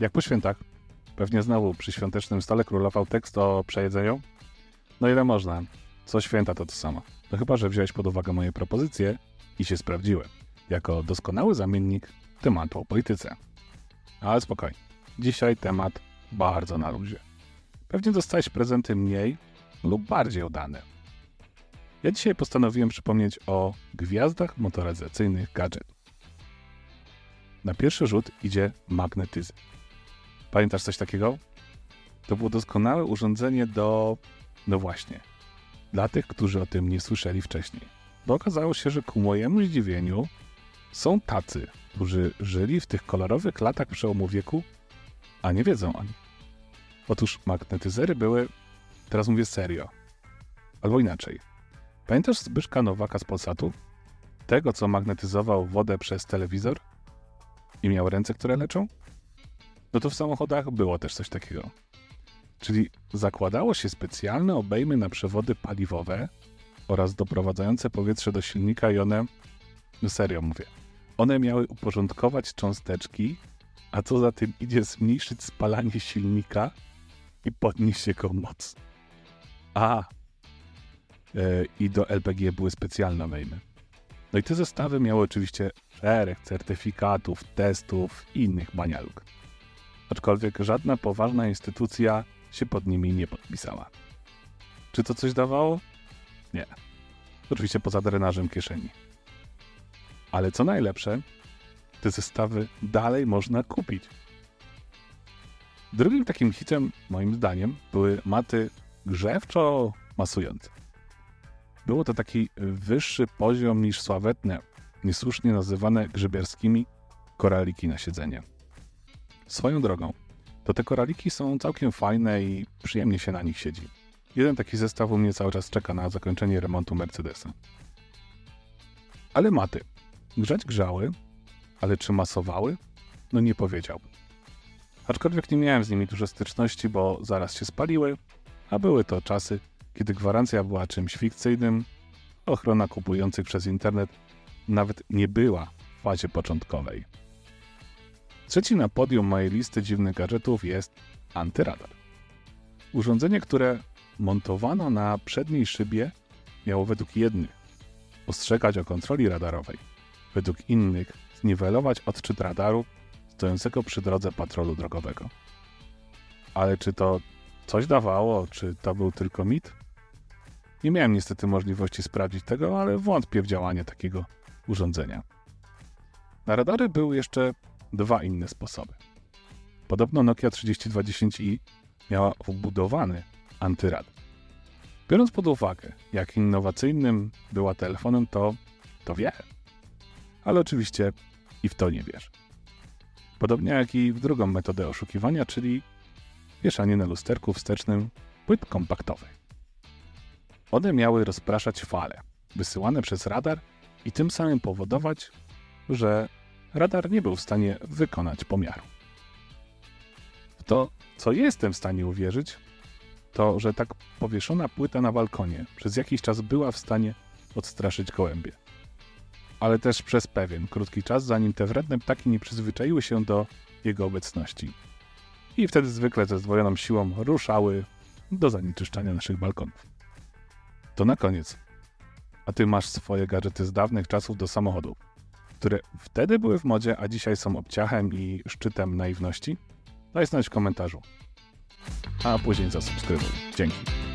Jak po świętach, pewnie znowu przy świątecznym stole królował tekst o przejedzeniu. No ile można? Co święta to to samo. No chyba, że wziąłeś pod uwagę moje propozycje i się sprawdziły. Jako doskonały zamiennik tematu o polityce. Ale spokojnie. Dzisiaj temat bardzo na luzie. Pewnie dostałeś prezenty mniej lub bardziej udane. Ja dzisiaj postanowiłem przypomnieć o gwiazdach motoryzacyjnych gadżetów. Na pierwszy rzut idzie magnetyzm. Pamiętasz coś takiego? To było doskonałe urządzenie do. No właśnie. Dla tych, którzy o tym nie słyszeli wcześniej. Bo okazało się, że ku mojemu zdziwieniu są tacy, którzy żyli w tych kolorowych latach przełomu wieku, a nie wiedzą o nich. Otóż magnetyzery były, teraz mówię serio, albo inaczej. Pamiętasz Zbyszka Nowaka z Polsatu? Tego, co magnetyzował wodę przez telewizor i miał ręce, które leczą? No to w samochodach było też coś takiego. Czyli zakładało się specjalne obejmy na przewody paliwowe oraz doprowadzające powietrze do silnika i one, no serio mówię, one miały uporządkować cząsteczki, a co za tym idzie zmniejszyć spalanie silnika i podnieść jego moc. A, e, i do LPG były specjalne obejmy. No i te zestawy miały oczywiście szereg certyfikatów, testów i innych banialuk. Aczkolwiek żadna poważna instytucja się pod nimi nie podpisała. Czy to coś dawało? Nie. Oczywiście poza drenażem kieszeni. Ale co najlepsze, te zestawy dalej można kupić. Drugim takim hitem, moim zdaniem, były maty grzewczo-masujące. Było to taki wyższy poziom niż sławetne, niesłusznie nazywane grzybiarskimi koraliki na siedzenie. Swoją drogą, to te koraliki są całkiem fajne i przyjemnie się na nich siedzi. Jeden taki zestaw u mnie cały czas czeka na zakończenie remontu Mercedesa. Ale maty. Grzać grzały, ale czy masowały? No nie powiedziałbym. Aczkolwiek nie miałem z nimi dużo styczności, bo zaraz się spaliły, a były to czasy, kiedy gwarancja była czymś fikcyjnym, ochrona kupujących przez internet nawet nie była w fazie początkowej. Trzeci na podium mojej listy dziwnych gadżetów jest antyradar. Urządzenie, które montowano na przedniej szybie, miało według jednych ostrzegać o kontroli radarowej, według innych zniwelować odczyt radaru stojącego przy drodze patrolu drogowego. Ale czy to coś dawało, czy to był tylko mit? Nie miałem niestety możliwości sprawdzić tego, ale wątpię w działanie takiego urządzenia. Na radary były jeszcze dwa inne sposoby. Podobno Nokia 3020i miała wbudowany antyradar. Biorąc pod uwagę, jak innowacyjnym była telefonem, to, to wie. Ale oczywiście i w to nie wierzę. Podobnie jak i w drugą metodę oszukiwania, czyli wieszanie na lusterku wstecznym płyt kompaktowych. One miały rozpraszać fale wysyłane przez radar i tym samym powodować, że radar nie był w stanie wykonać pomiaru. W to, co jestem w stanie uwierzyć, to, że tak powieszona płyta na balkonie przez jakiś czas była w stanie odstraszyć gołębie. Ale też przez pewien krótki czas, zanim te wredne ptaki nie przyzwyczaiły się do jego obecności. I wtedy zwykle ze zdwojoną siłą ruszały do zanieczyszczania naszych balkonów. To na koniec. A ty masz swoje gadżety z dawnych czasów do samochodu, które wtedy były w modzie, a dzisiaj są obciachem i szczytem naiwności? Daj znać w komentarzu. A później zasubskrybuj. Dzięki.